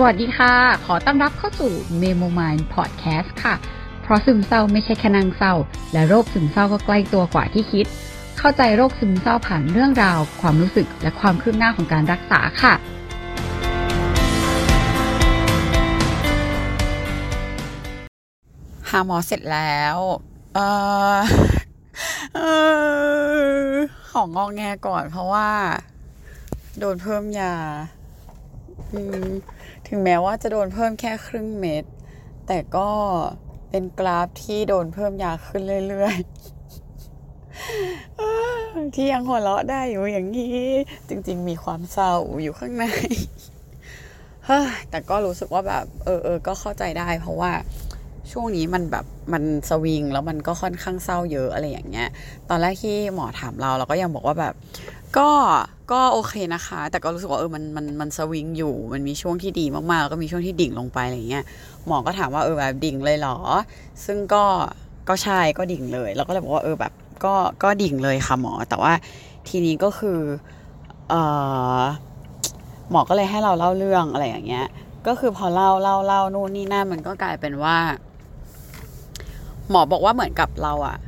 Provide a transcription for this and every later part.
สวัสดีค่ะ ขอต้อนรับเข้าสู่ Memo Mind Podcast ค่ะ เพราะซึมเศร้าไม่ใช่แค่นางเศร้า และโรคซึมเศร้าก็ใกล้ตัวกว่าที่คิด เข้าใจโรคซึมเศร้าผ่านเรื่องราว ความรู้สึกและความคืบหน้าของการรักษาค่ะ หาหมอเสร็จแล้ว เออเออของงองแงก่อนเพราะว่า โดนเพิ่มยา อืม ถึงแม้ว่าจะโดนเพิ่มแค่ครึ่งเม็ด แต่ก็เป็นกราฟที่โดนเพิ่มยาขึ้นเรื่อยๆ ที่ยังหัวเราะได้อยู่อย่างนี้ จริง ๆ มีความเศร้าอยู่ข้างใน แต่ก็รู้สึกว่าแบบ เออเออก็เข้าใจได้เพราะว่า ช่วงนี้มันแบบมันสวิงแล้วมันก็ค่อนข้างเศร้าเยอะอะไรอย่างเงี้ย ตอนแรกที่หมอถามเราเราก็ยังบอกว่าแบบ ก็ก็โอเคนะคะ แต่ก็รู้สึกว่าเออมันมันมันสวิงอยู่ มันมีช่วงที่ดีมากๆแล้วก็มีช่วงที่ดิ่งลงไปอะไรเงี้ยหมอก็ถามว่าเออแบบดิ่งเลยเหรอ ซึ่งก็ก็ใช่ก็ดิ่งเลย แล้วก็เลยบอกว่าเออแบบก็ก็ดิ่งเลยค่ะหมอ แต่ว่าทีนี้ก็คือเออหมอก็เลยให้เราเล่าเรื่องอะไรอย่างเงี้ย ก็คือพอเล่าเล่าเล่านู่นนี่นั่นมันก็กลายเป็นว่า หมอบอกว่าเหมือนกับเราอะ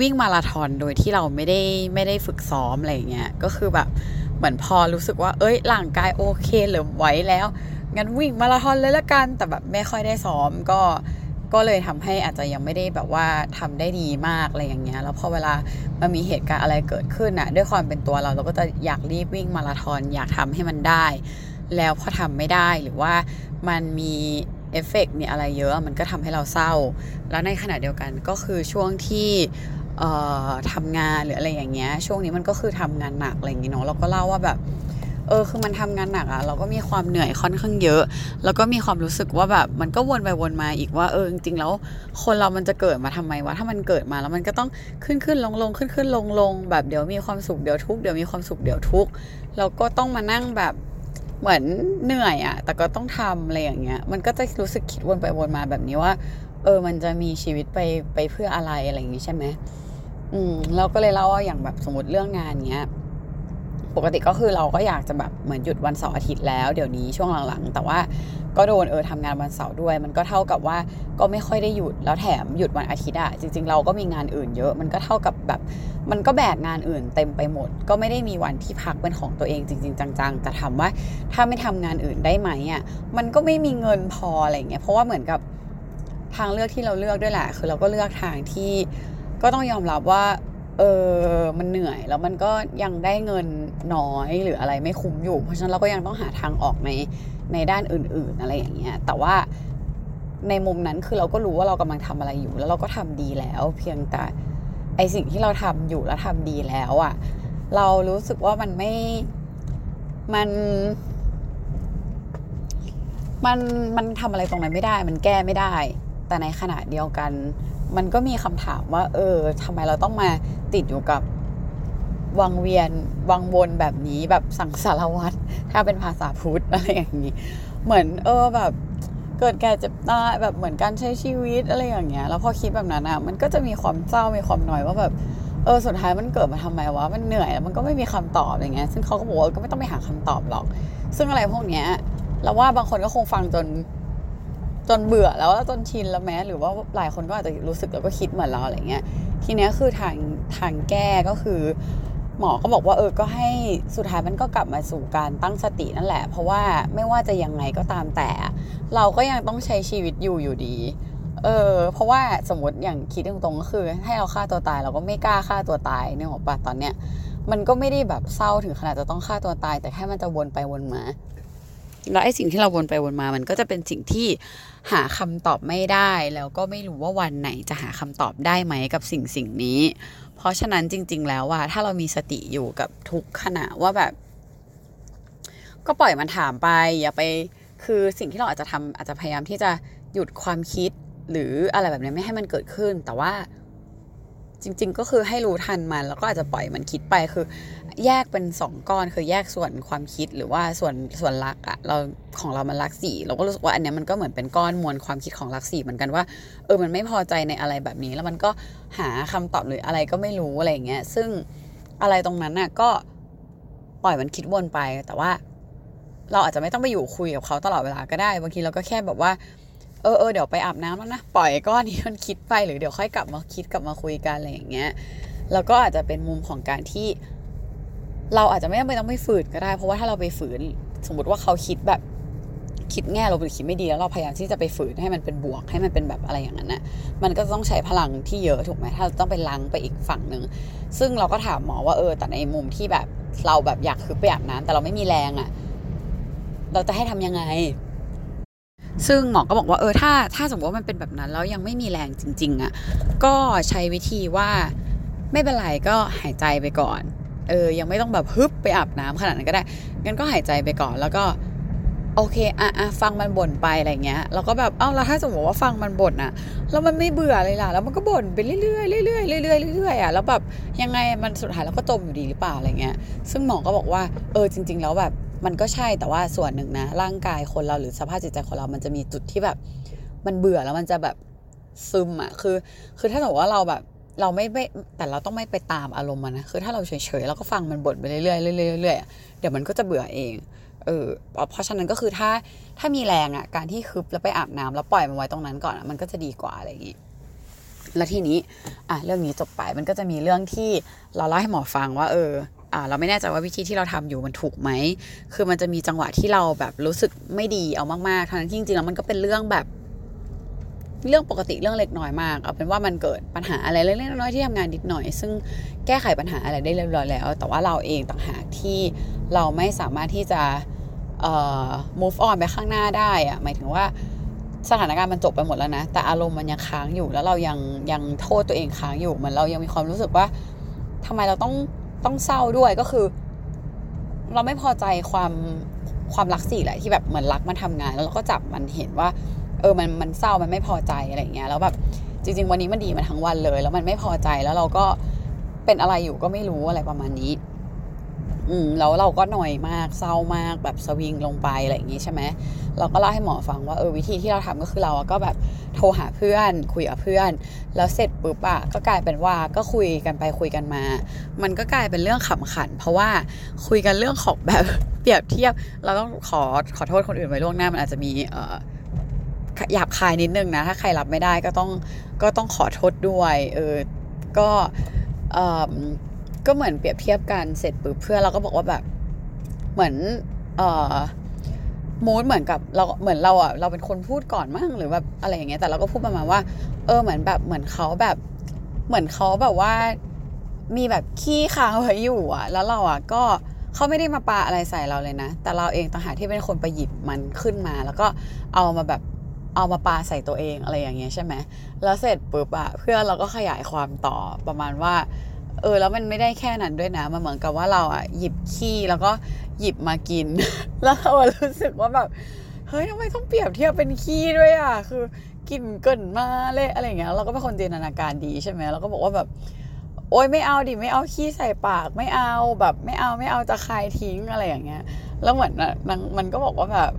วิ่งมาราธอนโดยที่เราไม่ได้ไม่ได้ฝึกซ้อมอะไรเงี้ยก็คือแบบเหมือนพอรู้สึกว่า เอ้ยร่างกายโอเคเริ่มไหวแล้วงั้นวิ่งมาราธอนเลยละกัน แต่แบบไม่ค่อยได้ซ้อมก็ก็เลยทำให้อาจจะยังไม่ได้แบบว่าทำได้ดีมากอะไรอย่างเงี้ย แล้วพอเวลามันมีเหตุการณ์อะไรเกิดขึ้นอะด้วยความเป็นตัวเราเราก็จะอยากรีบวิ่งมาราธอนอยากทำให้มันได้ แล้วพอทำไม่ได้หรือว่ามันมี เอฟเฟกมีอะไรเยอะมันก็ทำให้เราเศร้า แล้วในขณะเดียวกันก็คือช่วงที่ทำงานหรืออะไรอย่างเงี้ยช่วงนี้มันก็คือทำงานหนักอะไรอย่างเงี้ยเนาะเราก็เล่าว่าแบบเออคือมันทำงานหนักอะเราก็มีความเหนื่อยค่อนข้างเยอะ แล้วก็มีความรู้สึกว่าแบบมันก็วนไปวนมาอีกว่าเออจริงๆแล้วคนเรามันจะเกิดมาทำไมวะถ้ามันเกิดมาแล้วมันก็ต้องขึ้นขึ้นลงลงขึ้นขึ้นลงลงแบบเดี๋ยวมีความสุขเดี๋ยวทุกข์เดี๋ยวมีความสุขเดี๋ยวทุกข์แล้วก็ต้องมานั่งแบบ เหมือนเหนื่อยอะแต่ก็ต้องทำอะไรอย่างเงี้ย มันก็จะรู้สึกคิดวนไปวนมาแบบนี้ว่า เออ มันจะมีชีวิตไปไปเพื่ออะไรอะไรอย่างงี้ใช่ไหมอืมเราก็เลยเล่าว่าอย่างแบบสมมติเรื่องงานเงี้ย ปกติก็คือเราก็อยากจะแบบเหมือนหยุดวันเสาร์อาทิตย์แล้วเดี๋ยวนี้ช่วงหลังๆ แต่ว่าก็โดนเออทำงานวันเสาร์ด้วย มันก็เท่ากับว่าก็ไม่ค่อยได้หยุดแล้วแถมหยุดวันอาทิตย์อะจริง ๆ เราก็มีงานอื่นเยอะ มันก็เท่ากับแบบมันก็แบกงานอื่นเต็มไปหมด ก็ไม่ได้มีวันที่พักเป็นของตัวเองจริง ๆ จังๆแต่ถามว่าถ้าไม่ทำงานอื่นได้ไหมอะมันก็ไม่มีเงินพออะไรเงี้ยเพราะว่าเหมือนกับทางเลือกที่เราเลือกด้วยแหละ คือเราก็เลือกทางที่ก็ต้องยอมรับว่า เออมันเหนื่อยแล้วมันก็ยังได้เงินน้อยหรืออะไรไม่คุ้มอยู่ เพราะฉะนั้นเราก็ยังต้องหาทางออกในในด้านอื่น ๆ อะไรอย่างเงี้ยแต่ว่าในมุมนั้นคือเราก็รู้ว่าเรากำลังทำอะไรอยู่ แล้วเราก็ทำดีแล้ว เพียงแต่ไอสิ่งที่เราทำอยู่แล้วทำดีแล้วอะ่ะ เรารู้สึกว่ามันไม่มันมันมันทำอะไรตรงนั้นไม่ได้ มันแก้ไม่ได้ แต่ในขณะเดียวกัน มันก็มีคำถามว่า เออทำไมเราต้องมาติดอยู่กับวังเวียนวังวนแบบนี้แบบสังสารวัตรถ้าเป็นภาษาพุทธอะไรอย่างนี้ เหมือน เออแบบ เกิดแก่เจ็บตายแบบเหมือนการใช้ชีวิตอะไรอย่างเงี้ย แล้วพอคิดแบบนั้นอะ มันก็จะมีความเศร้ามีความหน่อยว่าแบบเออสุดท้ายมันเกิดมาทำไมวะมันเหนื่อยแล้วมันก็ไม่มีคำตอบอะไรเงี้ยซึ่งเขาก็บอกว่าก็ไม่ต้องไปหาคำตอบหรอก ซึ่งอะไรพวกเนี้ยเราว่าบางคนก็คงฟังจน จนเบื่อแล้วจนชินแล้วแม้หรือว่าหลายคนก็อาจจะรู้สึกแล้วก็คิดเหมือนเราอะไรเงี้ยทีเนี้ยคือทางทางแก้ก็คือ หมอก็บอกว่าเออก็ให้สุดท้ายมันก็กลับมาสู่การตั้งสตินั่นแหละ เพราะว่าไม่ว่าจะยังไงก็ตามแต่ เราก็ยังต้องใช้ชีวิตอยู่อยู่ดีเออเพราะว่าสมมติอย่างคิดตรงๆก็คือ ให้เราฆ่าตัวตายเราก็ไม่กล้าฆ่าตัวตายเนี่ยหรอปะตอนเนี้ยมันก็ไม่ได้แบบเศร้าถึงขนาดจะต้องฆ่าตัวตาย แต่แค่มันจะวนไปวนมา แล้วไอ้สิ่งที่เราวนไปวนมามันก็จะเป็นสิ่งที่หาคำตอบไม่ได้ แล้วก็ไม่รู้ว่าวันไหนจะหาคำตอบได้ไหมกับสิ่งสิ่งนี้ เพราะฉะนั้นจริง ๆ แล้วว่าถ้าเรามีสติอยู่กับทุกขณะว่าแบบ ก็ปล่อยมันถามไป อย่าไปคือสิ่งที่เราอาจจะทำอาจจะพยายามที่จะหยุดความคิดหรืออะไรแบบนี้ไม่ให้มันเกิดขึ้น แต่ว่าจริง ๆ ก็คือให้รู้ทันมัน แล้วก็อาจจะปล่อยมันคิดไปคือ แยกเป็นสองก้อนคือแยกส่วนความคิดหรือว่าส่วนส่วนรักอะเราของเรามันรักสี่เราก็รู้สึกว่าอันเนี้ยมันก็เหมือนเป็นก้อนมวลความคิดของรักสี่เหมือนกันว่าเออมันไม่พอใจในอะไรแบบนี้ แล้วมันก็หาคำตอบหรืออะไรก็ไม่รู้อะไรอย่างเงี้ยซึ่งอะไรตรงนั้นน่ะก็ปล่อยมันคิดวนไปแต่ว่า เราอาจจะไม่ต้องไปอยู่คุยกับเขาตลอดเวลาก็ได้บางทีเราก็แค่แบบว่าเออเออเดี๋ยวไปอาบน้ำแล้วนะปล่อยก้อนนี้มันคิดไปหรือเดี๋ยวค่อยกลับมาคิดกลับมาคุยกันอะไรอย่างเงี้ยแล้วก็อาจจะเป็นมุมของการที่ เราอาจจะไม่จำเป็นต้องไปฝืนก็ได้ เพราะว่าถ้าเราไปฝืน สมมติว่าเขาคิดแบบคิดแง่ลบหรือคิดไม่ดีแล้วเราพยายามที่จะไปฝืนให้มันเป็นบวกให้มันเป็นแบบอะไรอย่างนั้นนะมันก็ต้องใช้พลังที่เยอะถูกไหมถ้าต้องไปล้างไปอีกฝั่งหนึ่งซึ่งเราก็ถามหมอว่าเออแต่ในมุมที่แบบเราแบบอยากคือไปอาบน้ำแต่เราไม่มีแรงอะ่ะ เราจะให้ทำยังไง ซึ่งหมอก็บอกว่าเออถ้าถ้าสมมติว่ามันเป็นแบบนั้นแล้วยังไม่มีแรงจริง ๆอะ่ะก็ใช้วิธีว่าไม่เป็นไรก็หายใจไปก่อน เออยังไม่ต้องแบบฮึบไปอาบน้ำขนาดนั้นก็ได้งั้นก็หายใจไปก่อนแล้วก็ โอเคอะอะฟังมันบ่นไปอะไรเงี้ยเราก็แบบเอ้าแล้วถ้าสมมติว่าฟังมันบ่นอะแล้วมันไม่เบื่อเลยล่ะ แล้วมันก็บ่นไปเรื่อยเรื่อยเรื่อยเรื่อยๆอะแล้วแบบยังไงมันสุดท้ายเราก็จมอยู่ดีหรือเปล่าอะไรเงี้ย ซึ่งหมอก็บอกว่าเออจริง ๆ แล้วแบบมันก็ใช่แต่ว่าส่วนหนึ่งนะร่างกายคนเราหรือสภาพจิตใจของเรามันจะมีจุดที่แบบ มันเบื่อแล้วมันจะแบบซึมอะคือ คือถ้าสมมติว่าเราแบบ เราไม่ไม่แต่เราต้องไม่ไปตามอารมณ์มันนะคือถ้าเราเฉยๆเราก็ฟังมันบ่นไปเรื่อยๆเรื่อยๆเรื่อยๆเดี๋ยวมันก็จะเบื่อเองเออเพราะฉะนั้นก็คือถ้าถ้ามีแรงอะการที่คึบแล้วไปอาบน้ำแล้วปล่อยมันไว้ตรงนั้นก่อนมันก็จะดีกว่าอะไรอย่างงี้แล้วทีนี้อะเรื่องนี้จบไปมันก็จะมีเรื่องที่เราเล่าให้หมอฟังว่า เอออ่าเราไม่แน่ใจว่าวิธีที่เราทำอยู่มันถูกไหมคือมันจะมีจังหวะที่เราแบบรู้สึกไม่ดีเอามากๆทั้งที่จริงๆแล้วมันก็เป็นเรื่องแบบ เรื่องปกติเรื่องเล็กน้อยมากเอาเป็นว่ามันเกิดปัญหาอะไรเล็กๆน้อยๆที่ทำงานนิดหน่อย ซึ่งแก้ไขปัญหาอะไรได้เรียบร้อยแล้ว แต่ว่าเราเองต่างหากที่เราไม่สามารถที่จะเอ่อ move on ไปข้างหน้าได้อะหมายถึงว่าสถานการณ์มันจบไปหมดแล้วนะ แต่อารมณ์มันยังค้างอยู่แล้วเรายังยังโทษตัวเองค้างอยู่เหมือนเรายังมีความรู้สึกว่าทำไมเราต้องต้องเศร้าด้วยก็คือ เราไม่พอใจความความรักสี่แหละที่แบบเหมือนรักมันทำงาน แล้วเราก็จับมันเห็นว่า เออมันมันเศร้ามันไม่พอใจอะไรเงี้ยแล้วแบบจริง ๆ วันนี้มันดีมาทั้งวันเลย แล้วมันไม่พอใจแล้วเราก็เป็นอะไรอยู่ก็ไม่รู้อะไรประมาณนี้ อืมแล้วเราก็หน่อยมากเศร้ามากแบบสวิงลงไปอะไรอย่างงี้ใช่ไหมเราก็เล่าให้หมอฟังว่าเออวิธีที่เราทำก็คือเราก็แบบโทรหาเพื่อนคุยกับเพื่อน แล้วเสร็จปุ๊บอะก็กลายเป็นว่าก็คุยกันไปคุยกันมา มันก็กลายเป็นเรื่องขำขัน เพราะว่าคุยกันเรื่องของแบบเปรียบเทียบ เราต้องขอขอโทษคนอื่นไว้ล่วงหน้ามันอาจจะมีเอ่อ หยาบคายนิดนึงนะ ถ้าใครรับไม่ได้ก็ต้องก็ต้องขอโทษด้วยเออก็เออก็เหมือนเปรียบเทียบกันเสร็จปุ๊บเพื่อนเราก็บอกว่าแบบเหมือนเอ่อมูดเหมือนกับเราเหมือนเราอะเราเป็นคนพูดก่อนมั่งหรือแบบอะไรอย่างเงี้ยแต่เราก็พูดประมาณว่า เออเหมือนแบบเหมือนเขาแบบ เหมือนเขาแบบว่ามีแบบขี้ค้างไว้อยู่อะ แล้วเราอะก็เขาไม่ได้มาปาอะไรใส่เราเลยนะ แต่เราเองต่างหากที่เป็นคนไปหยิบมันขึ้นมา แล้วก็เอามาแบบ เอามาปาใส่ตัวเองอะไรอย่างเงี้ยใช่ไหมแล้วเสร็จปุ๊บอะเพื่อนเราก็ขยายความต่อประมาณว่า เออแล้วมันไม่ได้แค่นั้นด้วยนะมันเหมือนกับว่าเราอะหยิบขี้แล้วก็หยิบมากิน แล้วเรารู้สึกว่าแบบเฮ้ยทำไมต้องเปรียบเทียบเป็นขี้ด้วยอะคือกินเกินมาเลยอะไรเงี้ยเราก็เป็นคนจินตนาการดีใช่ไหมเราก็บอกว่าแบบ โอ๊ยไม่เอาดิไม่เอาขี้ใส่ปากไม่เอาแบบไม่เอาไม่เอาจะคายทิ้งอะไรอย่างเงี้ย แล้วเหมือนนางมันก็บอกว่าแบบ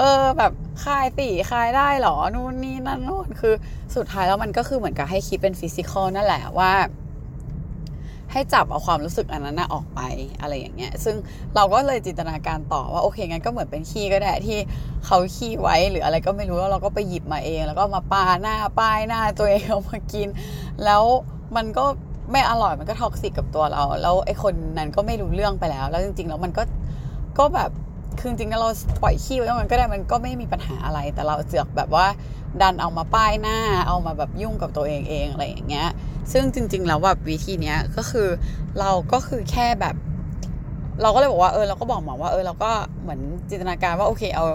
เออแบบคลายตีคลายได้หรอนู่นนี่นั่นโน่นคือสุดท้ายแล้วมันก็คือเหมือนกับให้คิดเป็นฟิสิกอลนั่นแหละว่า ให้จับเอาความรู้สึกอันนั้นออกไปอะไรอย่างเงี้ย ซึ่งเราก็เลยจินตนาการต่อว่าโอเคงั้นก็เหมือนเป็นขี้ก็ได้ที่เขาขี้ไว้หรืออะไรก็ไม่รู้แล้วเราก็ไปหยิบมาเอง แล้วก็มาปาหน้าป้ายหน้าตัวเองเอามากิน แล้วมันก็ไม่อร่อยมันก็ท็อกซิกกับตัวเรา แล้วไอ้คนนั้นก็ไม่รู้เรื่องไปแล้ว แล้วจริงๆแล้วมันก็ก็แบบ คือจริงๆเราปล่อยขี้ไว้ตรงนั้นก็ได้มันก็ไม่มีปัญหาอะไร แต่เราเสือกแบบว่าดันเอามาป้ายหน้า เอามาแบบยุ่งกับตัวเองเองอะไรอย่างเงี้ย ซึ่งจริง ๆ แล้วแบบวิธีเนี้ยก็คือเราก็คือแค่แบบ เราก็เลยบอกว่าเออเราก็บอกหมอว่าเออเราก็เหมือนจินตนาการว่าโอเคเอา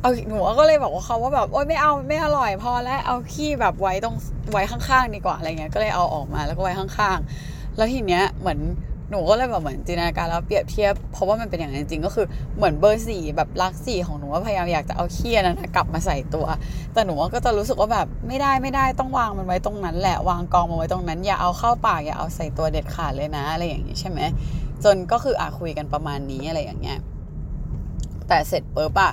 เอาหนูก็เลยบอกว่าเขาว่าแบบโอ๊ยไม่เอาไม่อร่อยพอแล้วเอาขี้แบบไว้ตรงไว้ข้างๆดีกว่าอะไรเงี้ยก็เลยเอาออกมาแล้วก็ไว้ข้างๆ แล้วทีเนี้ยเหมือน หนูก็เลยแบบเหมือนจินตนาการแล้วเปรียบเทียบเพราะว่ามันเป็นอย่างนั้นจริงก็คือเหมือนเบอร์สี่แบบรักสี่ของหนูว่าพยายามอยากจะเอาเขี้นั้นกลับมาใส่ตัว แต่หนูก็จะรู้สึกว่าแบบไม่ได้ไม่ได้ต้องวางมันไว้ตรงนั้น แหละวางกองมันไว้ตรงนั้น อย่าเอาเข้าปากอย่าเอาใส่ตัวเด็ดขาดเลยนะอะไรอย่างนี้ใช่ไหมจนก็คืออะคุยกันประมาณนี้อะไรอย่างเงี้ยแต่เสร็จปุ๊บอะ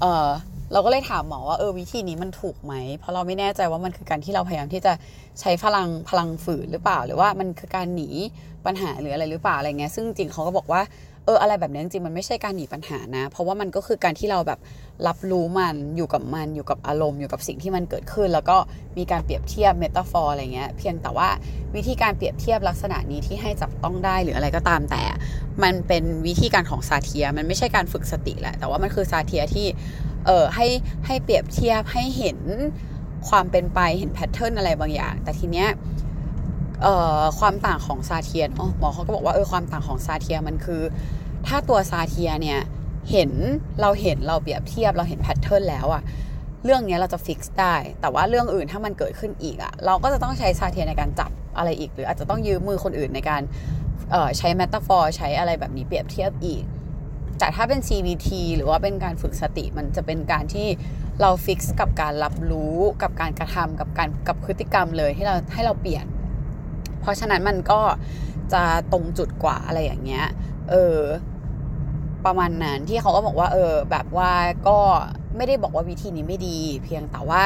เออ เราก็เลยถามหมอว่าเออวิธีนี้มันถูกไหม เพราะเราไม่แน่ใจว่ามันคือการที่เราพยายามที่จะใช้พลังพลังฝืนหรือเปล่า หรือว่ามันคือการหนีปัญหาหรืออะไรหรือเปล่าอะไรเงี้ยซึ่งจริงเขาก็บอกว่าเอออะไรแบบนี้จริงมันไม่ใช่การหนีปัญหานะ เพราะว่ามันก็คือการที่เราแบบ รับรู้มันอยู่กับมันอยู่กับอารมณ์อยู่กับสิ่งที่มันเกิดขึ้น แล้วก็มีการเปรียบเทียบ metaphor อะไรเงี้ยเพียงแต่ว่าวิธีการเปรียบเทียบลักษณะนี้ที่ให้จับต้องได้หรืออะไรก็ตามแต่ มันเป็นวิธีการของ Satir มันไม่ใช่การฝึกสติแหละแต่ว่ามันคือ Satir ที่เออให้ให้เปรียบเทียบให้เห็นความเป็นไปเห็น pattern อะไรบางอย่าง แต่ทีเนี้ยเอ่อความต่างของ Satir เนาะหมอเขาก็บอกว่าเออความต่างของ Satir มันคือ ถ้าตัว Satir เนี่ย เห็นเราเห็นเราเปรียบเทียบเราเห็น pattern แล้วอะเรื่องนี้เราจะ fix ได้ แต่ว่าเรื่องอื่นถ้ามันเกิดขึ้นอีกอะเราก็จะต้องใช้ Satir ในการจับอะไรอีก หรืออาจจะต้องยืมมือคนอื่นในการใช้ metaphor ใช้อะไรแบบนี้เปรียบเทียบอีก แต่ถ้าเป็น CBT หรือว่าเป็นการฝึกสติมันจะเป็นการที่เรา fix กับการรับรู้กับการกระทำกับการกับพฤติกรรมเลยที่เราให้เราเปลี่ยน เพราะฉะนั้นมันก็จะตรงจุดกว่าอะไรอย่างเงี้ย เออ ประมาณนั้นที่เขาก็บอกว่าเออแบบว่าก็ไม่ได้บอกว่าวิธีนี้ไม่ดี เพียงแต่ว่า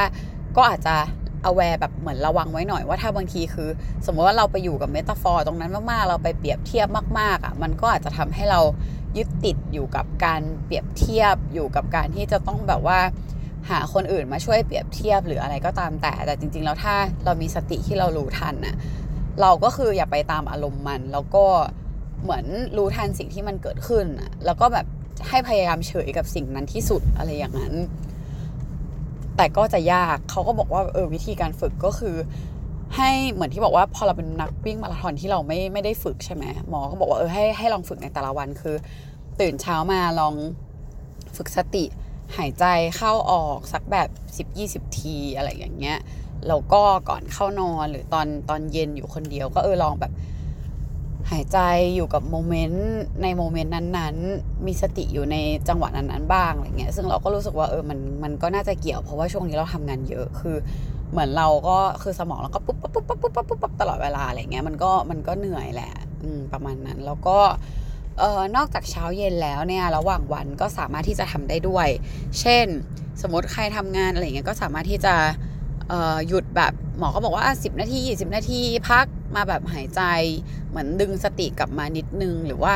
ก็อาจจะ aware แบบเหมือนระวังไว้หน่อยว่าถ้าบางทีคือ สมมติว่าเราไปอยู่กับ metaphor ตรงนั้นมากๆ เราไปเปรียบเทียบมากๆอะมันก็อาจจะทำให้เรายึดติดอยู่กับการเปรียบเทียบอยู่กับการที่จะต้องแบบว่า หาคนอื่นมาช่วยเปรียบเทียบหรืออะไรก็ตามแต่ แต่จริง ๆ แล้วถ้าเรามีสติที่เรารู้ทันน่ะเราก็คืออย่าไปตามอารมณ์มันแล้วก็ เหมือนรู้ทันสิ่งที่มันเกิดขึ้นแล้วก็แบบให้พยายามเฉยกับสิ่งนั้นที่สุดอะไรอย่างนั้น แต่ก็จะยากเขาก็บอกว่าเออวิธีการฝึกก็คือ ให้เหมือนที่บอกว่าพอเราเป็นนักวิ่งมาราธอนที่เราไม่ไม่ได้ฝึกใช่ไหมหมอก็บอกว่าเออให้ให้ลองฝึกในแต่ละวันคือ ตื่นเช้ามาลองฝึกสติ หายใจเข้าออกสักแบบ 10-20 ทีอะไรอย่างเงี้ยแล้วก็ก่อนเข้านอนหรือตอนตอนเย็นอยู่คนเดียว ก็เออลองแบบ หายใจอยู่กับโมเมนต์ในโมเมนต์นั้นๆ มีสติอยู่ในจังหวะนั้นๆบ้างอะไรเงี้ยซึ่งเราก็รู้สึกว่าเออมันมันก็น่าจะเกี่ยวเพราะว่าช่วงนี้เราทำงานเยอะคือ เหมือนเราก็คือสมองเราก็ปุ๊บปุ๊บปุ๊บปุ๊บปุ๊บปุ๊บปุ๊บตลอดเวลาอะไรเงี้ยมันก็มันก็เหนื่อยแหละอืมประมาณนั้นแล้วก็เอ่อนอกจากเช้าเย็นแล้วเนี่ยระหว่างวันก็สามารถที่จะทำได้ด้วย เช่น สมมติใครทำงานอะไรเงี้ยก็สามารถที่จะหยุดแบบ มอก็บอกว่า10นาที20นาทีพักมาแบบหายใจเหมือนดึงสติกลับมานิดนึง หรือว่า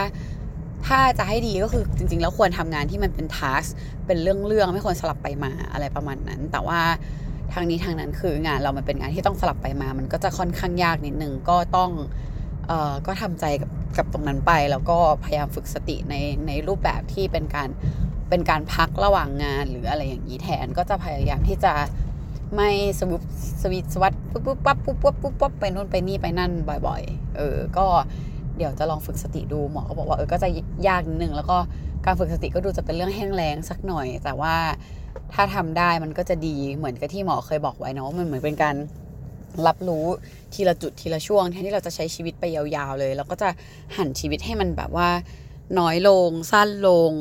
ถ้าจะให้ดีก็คือจริง ๆ แล้วควรทำงานที่มันเป็นทัสเป็นเรื่องๆไม่ควรสลับไปมาอะไรประมาณนั้น แต่ว่าทางนี้ทางนั้นคืองานเรามันเป็นงานที่ต้องสลับไปมา มันก็จะค่อนข้างยากนิดนึงก็ต้องเอ่อก็ทำใจกับกับตรงนั้นไป แล้วก็พยายามฝึกสติในในรูปแบบที่เป็นการเป็นการพักระหว่างงานหรืออะไรอย่างนี้แทนก็จะพยายามที่จะ ไม่สวิปสวิตสวัดปุ๊บปุ๊บปั๊บปุ๊บปุ๊บปุ๊บปุ๊บไปนู่นไปนี่ไปนั่นบ่อย ๆ เออ ก็เดี๋ยวจะลองฝึกสติดูหมอก็บอกว่าเออก็จะยากนิดนึงแล้วก็การฝึกสติก็ดูจะเป็นเรื่องแห้งแล้งสักหน่อย แต่ว่าถ้าทำได้มันก็จะดีเหมือนกับที่หมอเคยบอกไว้เนาะมันเหมือนเป็นการรับรู้ทีละจุดทีละช่วงแทนที่เราจะใช้ชีวิตไปยาวๆเลยเราก็จะหันชีวิตให้มันแบบว่าน้อยลงสั้นลง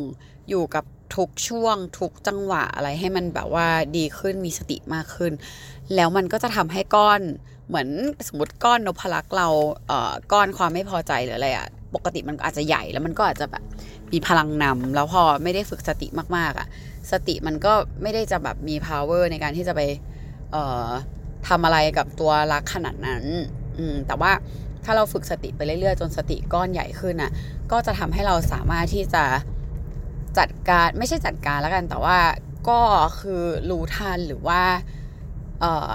อยู่กับ ทุกช่วงทุกจังหวะอะไรให้มันแบบว่าดีขึ้นมีสติมากขึ้น แล้วมันก็จะทำให้ก้อนเหมือนสมมติก้อนนพลักเราเอ่อก้อนความไม่พอใจหรืออะไรอะปกติมันอาจจะใหญ่แล้วมันก็อาจจะแบบมีพลังนำแล้วพอไม่ได้ฝึกสติมากๆอะสติมันก็ไม่ได้จะแบบมี power ในการที่จะไปเอ่อทำอะไรกับตัวรักขนาดนั้นอืมแต่ว่าถ้าเราฝึกสติไปเรื่อยๆ จนสติก้อนใหญ่ขึ้นอะ ก็จะทำให้เราสามารถที่จะ จัดการไม่ใช่จัดการแล้วกันแต่ว่าก็คือรู้ทันหรือว่าเอ่อ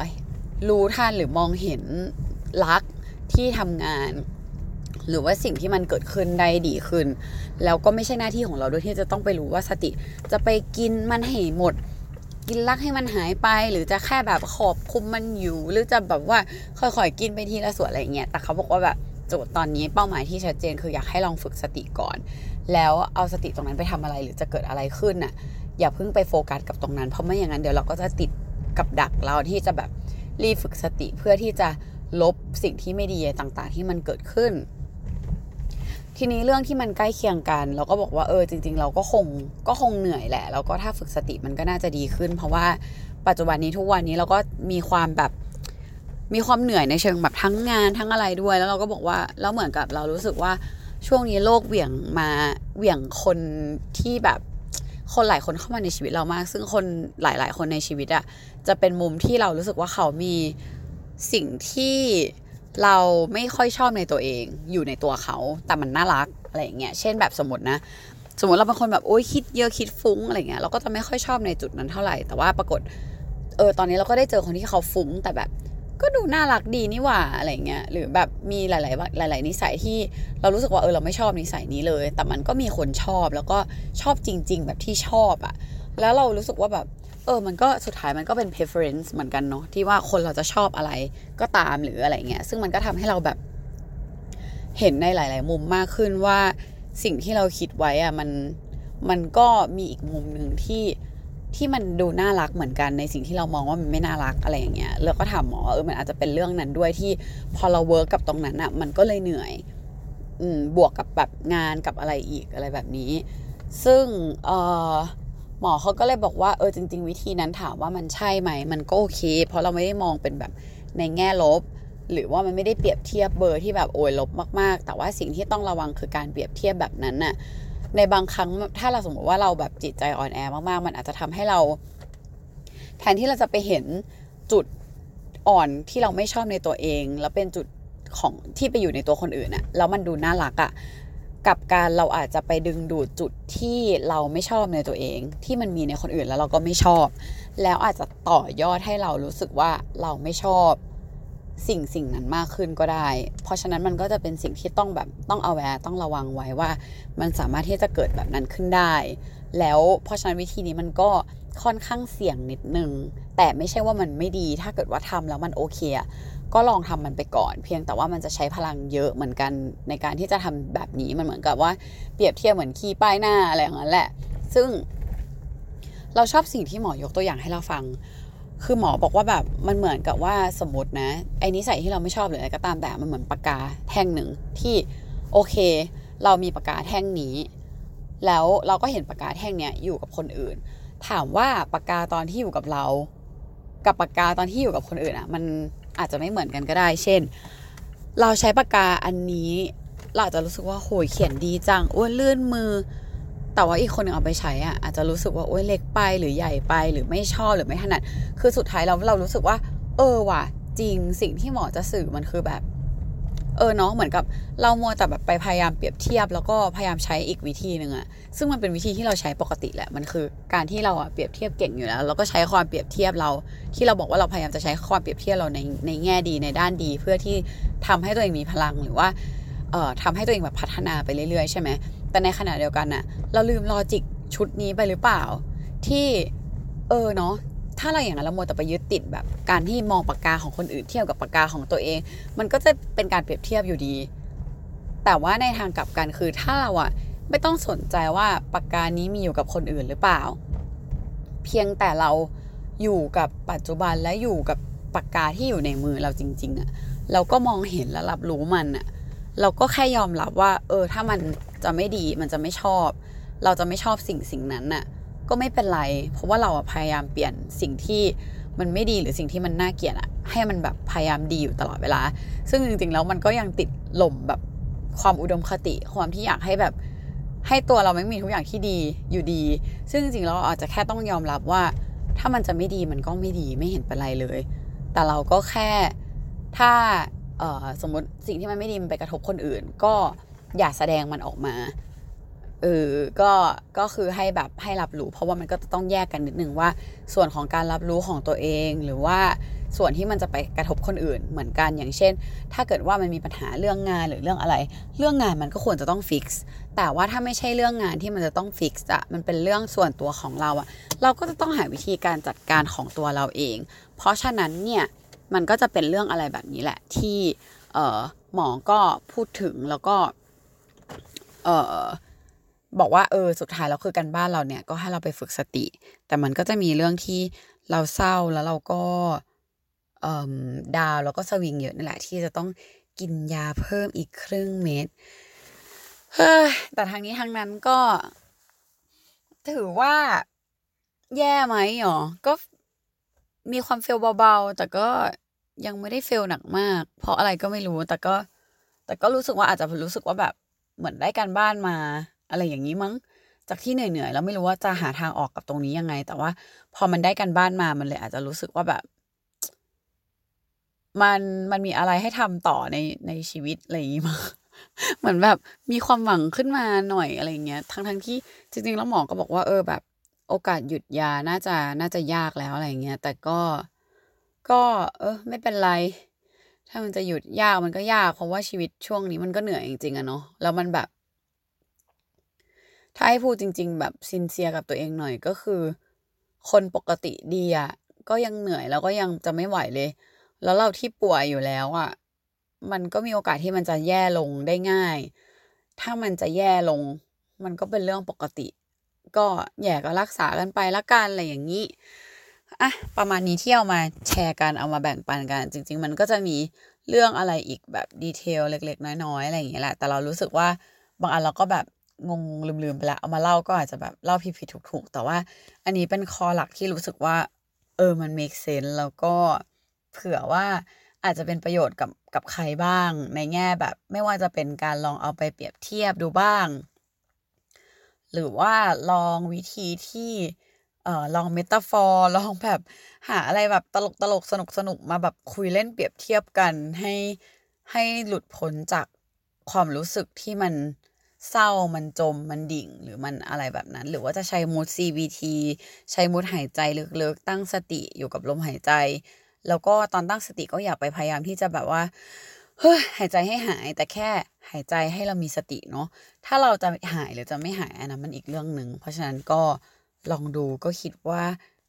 รู้ทันหรือมองเห็นลักที่ทำงาน หรือว่าสิ่งที่มันเกิดขึ้นได้ดีขึ้น แล้วก็ไม่ใช่หน้าที่ของเราด้วยที่จะต้องไปรู้ว่าสติ จะไปกินมันให้หมด กินลักให้มันหายไป หรือจะแค่แบบขอบคุมมันอยู่ หรือจะแบบว่าค่อยๆกินไปทีละส่วนอะไรเงี้ยแต่เขาบอกว่าแบบโจทย์ตอนนี้เป้าหมายที่ชัดเจนคืออยากให้ลองฝึกสติก่อน แล้วเอาสติตรงนั้นไปทำอะไรหรือจะเกิดอะไรขึ้นน่ะ อย่าเพิ่งไปโฟกัสกับตรงนั้น เพราะไม่อย่างนั้นเดี๋ยวเราก็จะติดกับดักเราที่จะแบบรีฝึกสติเพื่อที่จะลบสิ่งที่ไม่ดีต่างๆ ที่มันเกิดขึ้น ทีนี้เรื่องที่มันใกล้เคียงกัน เราก็บอกว่าเออจริง ๆ เราก็คงก็คงเหนื่อยแหละแล้วก็ถ้าฝึกสติมันก็น่าจะดีขึ้น เพราะว่าปัจจุบันนี้ทุกวันนี้เราก็มีความแบบมีความเหนื่อยในเชิงแบบทั้งงานทั้งอะไรด้วย แล้วเราก็บอกว่าแล้วเหมือนกับเรารู้สึกว่า ช่วงนี้โลกเหวี่ยงมาเหวี่ยงคนที่แบบคนหลายคนเข้ามาในชีวิตเรามาก ซึ่งคนหลาย ๆ คนในชีวิตอะจะเป็นมุมที่เรารู้สึกว่าเขามีสิ่งที่เราไม่ค่อยชอบในตัวเองอยู่ในตัวเขา แต่มันน่ารักอะไรอย่างเงี้ยเช่นแบบสมมตินะ สมมติเราเป็นคนแบบโอ๊ยคิดเยอะคิดฟุ้งอะไรเงี้ยเราก็จะไม่ค่อยชอบในจุดนั้นเท่าไหร่แต่ว่าปรากฏเออตอนนี้เราก็ได้เจอคนที่เขาฟุ้งแต่แบบ ก็ดูน่ารักดีนี่หว่าอะไรเงี้ยหรือแบบมีหลาย ๆ หลาย ๆ นิสัยที่เรารู้สึกว่าเออเราไม่ชอบนิสัยนี้เลย แต่มันก็มีคนชอบแล้วก็ชอบจริง ๆ แบบที่ชอบอะแล้วเรารู้สึกว่าแบบเออ มันก็สุดท้ายมันก็เป็น preference เหมือนกันเนาะที่ว่าคนเราจะชอบอะไรก็ตามหรืออะไรเงี้ย ซึ่งมันก็ทำให้เราแบบ เห็นในหลาย ๆ มุมมากขึ้นว่าสิ่งที่เราคิดไว้อะมันมันก็มีอีกมุมหนึ่งที่ ที่มันดูน่ารักเหมือนกันในสิ่งที่เรามองว่ามันไม่น่ารักอะไรอย่างเงี้ยแล้วก็ถามหมอเออมันอาจจะเป็นเรื่องนั้นด้วยที่พอเรา work กับตรงนั้นอะมันก็เลยเหนื่อยอืมบวกกับแบบงานกับอะไรอีกอะไรแบบนี้ ซึ่งเออหมอเขาก็เลยบอกว่าเออจริง ๆ วิธีนั้นถามว่ามันใช่ไหมมันก็โอเค เพราะเราไม่ได้มองเป็นแบบในแง่ลบ หรือว่ามันไม่ได้เปรียบเทียบเบอร์ที่แบบโอยลบมาก ๆ แต่ว่าสิ่งที่ต้องระวังคือการเปรียบเทียบแบบนั้นน่ะ ในบางครั้งถ้าเราสมมติว่าเราแบบจิตใจอ่อนแอมากๆ มันอาจจะทำให้เรา แทนที่เราจะไปเห็นจุดอ่อนที่เราไม่ชอบในตัวเอง แล้วเป็นจุดของที่ไปอยู่ในตัวคนอื่นอะแล้วมันดูน่ารักอะกับการเราอาจจะไปดึงดูดจุดที่เราไม่ชอบในตัวเอง ที่มันมีในคนอื่นแล้วเราก็ไม่ชอบ แล้วอาจจะต่อยอดให้เรารู้สึกว่าเราไม่ชอบ สิ่งสิ่งนั้นมากขึ้นก็ได้ เพราะฉะนั้นมันก็จะเป็นสิ่งที่ต้องแบบต้องเอาแวร์ต้องระวังไว้ว่า มันสามารถที่จะเกิดแบบนั้นขึ้นได้ แล้วเพราะฉะนั้นวิธีนี้มันก็ค่อนข้างเสี่ยงนิดนึง แต่ไม่ใช่ว่ามันไม่ดี ถ้าเกิดว่าทำแล้วมันโอเค ก็ลองทำมันไปก่อน เพียงแต่ว่ามันจะใช้พลังเยอะเหมือนกันในการที่จะทำแบบนี้มันเหมือนกับว่าเปรียบเทียบเหมือนขี่ป้ายหน้าอะไรอย่างนั้นแหละ ซึ่งเราชอบสิ่งที่หมอยกตัวอย่างให้เราฟัง คือหมอบอกว่าแบบมันเหมือนกับว่าสมมตินะไอ้นิสัยที่เราไม่ชอบหรืออะไรก็ตามแต่มันเหมือนปากกาแท่งหนึ่งที่โอเค เรามีปากกาแท่งนี้ แล้วเราก็เห็นปากกาแท่งเนี้ยอยู่กับคนอื่น ถามว่าปากกาตอนที่อยู่กับเรา กับปากกาตอนที่อยู่กับคนอื่นอะ มันอาจจะไม่เหมือนกันก็ได้ เช่น เราใช้ปากกาอันนี้ เราจจะรู้สึกว่าโหยเขียนดีจังอ้วนลื่นมือ แต่ว่าอีกคนหนึ่งเอาไปใช้อะอาจจะรู้สึกว่าโอ้ยเล็กไปหรือใหญ่ไปหรือไม่ชอบหรือไม่ถนัดคือสุดท้ายเราเรารู้สึกว่า เออว่ะจริงสิ่งที่หมอจะสื่อมันคือแบบ เออเนาะเหมือนกับเรามัวแต่แบบไปพยายามเปรียบเทียบ แล้วก็พยายามใช้อีกวิธีหนึ่งอะซึ่งมันเป็นวิธีที่เราใช้ปกติแหละมันคือ การที่เราอะเปรียบเทียบเก่งอยู่แล้วเราก็ใช้ความเปรียบเทียบเรา ที่เราบอกว่าเราพยายามจะใช้ความเปรียบเทียบเราในในแง่ดีในด้านดี เพื่อที่ทำให้ตัวเองมีพลังหรือว่าเอ่อทำให้ตัวเองแบบพัฒนาไปเรื่อยๆใช่ไหม แต่ในขณะเดียวกันน่ะ เราลืมลอจิกชุดนี้ไปหรือเปล่า ที่เออเนาะถ้าเราอย่างนั้นเราโมแต่ไปยึดติดแบบ การที่มองปากกาของคนอื่นเทียบกับปากกาของตัวเอง มันก็จะเป็นการเปรียบเทียบอยู่ดี แต่ว่าในทางกลับกันคือถ้าเราอะไม่ต้องสนใจว่าปากกานี้มีอยู่กับคนอื่นหรือเปล่า เพียงแต่เราอยู่กับปัจจุบันและอยู่กับปากกาที่อยู่ในมือเราจริง ๆอะเราก็มองเห็นและรับรู้มันอะเราก็แค่ยอมรับว่า เออ ถ้ามัน จะไม่ดีมันจะไม่ชอบ เราจะไม่ชอบสิ่งสิ่งนั้นน่ะก็ไม่เป็นไร เพราะว่าเราพยายามเปลี่ยนสิ่งที่มันไม่ดีหรือสิ่งที่มันน่าเกลียดอะให้มันแบบพยายามดีอยู่ตลอดเวลา ซึ่งจริงๆแล้วมันก็ยังติดหล่มแบบความอุดมคติ ความที่อยากให้แบบให้ตัวเราไม่มีทุกอย่างที่ดีอยู่ดี ซึ่งจริงๆแล้วเราอาจจะแค่ต้องยอมรับว่า ถ้ามันจะไม่ดีมันก็ไม่ดีไม่เห็นเป็นไรเลย แต่เราก็แค่ถ้าสมมติสิ่งที่มันไม่ดีมันไปกระทบคนอื่น ก็ อย่าแสดงมันออกมาเออก็ก็คือให้แบบให้รับรู้ เพราะว่ามันก็จะต้องแยกกันนิดนึงว่า ส่วนของการรับรู้ของตัวเอง หรือว่าส่วนที่มันจะไปกระทบคนอื่นเหมือนกันอย่างเช่น ถ้าเกิดว่ามันมีปัญหาเรื่องงานหรือเรื่องอะไร เรื่องงานมันก็ควรจะต้อง fix แต่ว่าถ้าไม่ใช่เรื่องงานที่มันจะต้อง fix อะมันเป็นเรื่องส่วนตัวของเราอะเราก็จะต้องหาวิธีการจัดการของตัวเราเอง เพราะฉะนั้นเนี่ยมันก็จะเป็นเรื่องอะไรแบบนี้แหละที่เออหมอก็พูดถึงแล้วก็ เออบอกว่าเออสุดท้ายแล้วคือกันบ้านเราเนี่ยก็ให้เราไปฝึกสติ แต่มันก็จะมีเรื่องที่เราเศร้าแล้วเราก็เออดาวแล้วก็สวิงเยอะนั่นแหละที่จะต้องกินยาเพิ่มอีกครึ่งเม็ดเฮ้ยแต่ทางนี้ทางนั้นก็ ถือว่าแย่ไหมหรอ ก็มีความเฟลเบาๆ แต่ก็ยังไม่ได้เฟลหนักมาก เพราะอะไรก็ไม่รู้ แต่ก็ แต่ก็รู้สึกว่าอาจจะรู้สึกว่าแบบ เหมือนได้การบ้านมา อะไรอย่างนี้มั้ง จากที่เหนื่อยๆแล้วไม่รู้ว่าจะหาทางออกกับตรงนี้ยังไง แต่ว่า พอมันได้กันบ้านมามันเลยอาจจะรู้สึกว่าแบบ มันมันมีอะไรให้ทำต่อในในชีวิตอะไรอย่างงี้มาเหมือนแบบมีความหวังขึ้นมาหน่อยอะไรเงี้ยทั้งทั้งที่จริงๆแล้วหมอก็บอกว่า เออแบบ โอกาสหยุดยาน่าจะน่าจะยากแล้วอะไรเงี้ยแต่ก็ก็ เออ ไม่เป็นไร ถ้ามันจะหยุดยากมันก็ยาก เพราะว่าชีวิตช่วงนี้มันก็เหนื่อยจริงๆอะเนาะแล้วมันแบบ ถ้าให้พูดจริง ๆ แบบซินเซียกับตัวเองหน่อยก็คือ คนปกติดีอะก็ยังเหนื่อยแล้วก็ยังจะไม่ไหวเลย แล้วเราที่ป่วยอยู่แล้วอะมันก็มีโอกาสที่มันจะแย่ลงได้ง่าย ถ้ามันจะแย่ลง มันก็เป็นเรื่องปกติ ก็แย่ก็รักษากันไปละกันอะไรอย่างนี้ อะประมาณนี้ที่เอามาแชร์กันเอามาแบ่งปันกัน จริง ๆ มันก็จะมีเรื่องอะไรอีกแบบดีเทลเล็ก ๆ น้อยๆอะไรอย่างเงี้ยแหละแต่เรารู้สึกว่าบางอันเราก็แบบงงลืมๆไปละเอามาเล่าก็อาจจะแบบเล่าผิดๆถูกๆ แต่ว่า อันนี้เป็นคอหลักที่รู้สึกว่า เออมัน make sense แล้วก็เผื่อว่าอาจจะเป็นประโยชน์กับกับใครบ้าง ในแง่แบบ ไม่ว่าจะเป็นการลองเอาไปเปรียบเทียบดูบ้าง หรือว่าลองวิธีที่ เอ่อลองเมตาฟอร์ลองแบบหาอะไรแบบตลกตลกสนุกสนุกมาแบบคุยเล่นเปรียบเทียบกันให้ให้หลุดพ้นจากความรู้สึกที่มันเศร้ามันจมมันดิ่งหรือมันอะไรแบบนั้น หรือว่าจะใช้มูด CBT ใช้มูดหายใจลึกๆ ตั้งสติอยู่กับลมหายใจ แล้วก็ตอนตั้งสติก็อย่าไปพยายามที่จะแบบว่าเฮ้ยหายใจให้หายแต่แค่หายใจให้เรามีสติเนาะถ้าเราจะหายหรือจะไม่หายอันนั้นมันอีกเรื่องหนึ่งเพราะฉะนั้นก็ ลองดูก็คิดว่า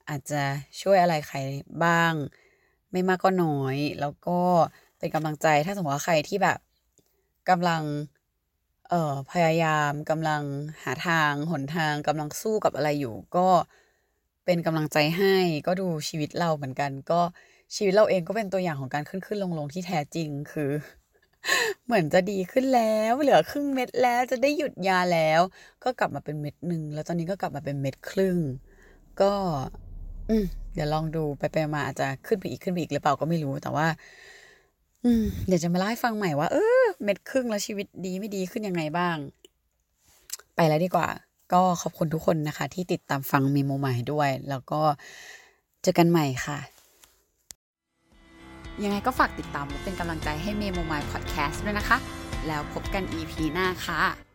อาจจะช่วยอะไรใครบ้าง ไม่มากก็น้อย แล้วก็เป็นกำลังใจถ้าสมมติว่าใครที่แบบกำลังเอ่อพยายามกำลังหาทางหนทางกำลังสู้กับอะไรอยู่ ก็เป็นกำลังใจให้ก็ดูชีวิตเราเหมือนกัน ก็ชีวิตเราเองก็เป็นตัวอย่างของการขึ้นขึ้นลงลงที่แท้จริงคือ เหมือนจะดีขึ้นแล้ว เหลือครึ่งเม็ดแล้วจะได้หยุดยาแล้ว ก็กลับมาเป็นเม็ดหนึ่งแล้วตอนนี้ก็กลับมาเป็นเม็ดครึ่ง ก็ อืมเดี๋ยวลองดูไปไปมาอาจจะขึ้นไปอีกขึ้นไปอีกหรือเปล่าก็ไม่รู้แต่ว่า อืมเดี๋ยวจะมาเล่าให้ฟังใหม่ว่าเออเม็ดครึ่งแล้วชีวิตดีไม่ดีขึ้นยังไงบ้าง ไปแล้วดีกว่า ก็ขอบคุณทุกคนนะคะ ที่ติดตามฟังมีโมใหม่ด้วย แล้วก็เจอกันใหม่ค่ะ ยังไงก็ฝากติดตามและเป็นกำลังใจให้เมโมไมล์พอดแคสต์ด้วยนะคะ แล้วพบกัน EP หน้าค่ะ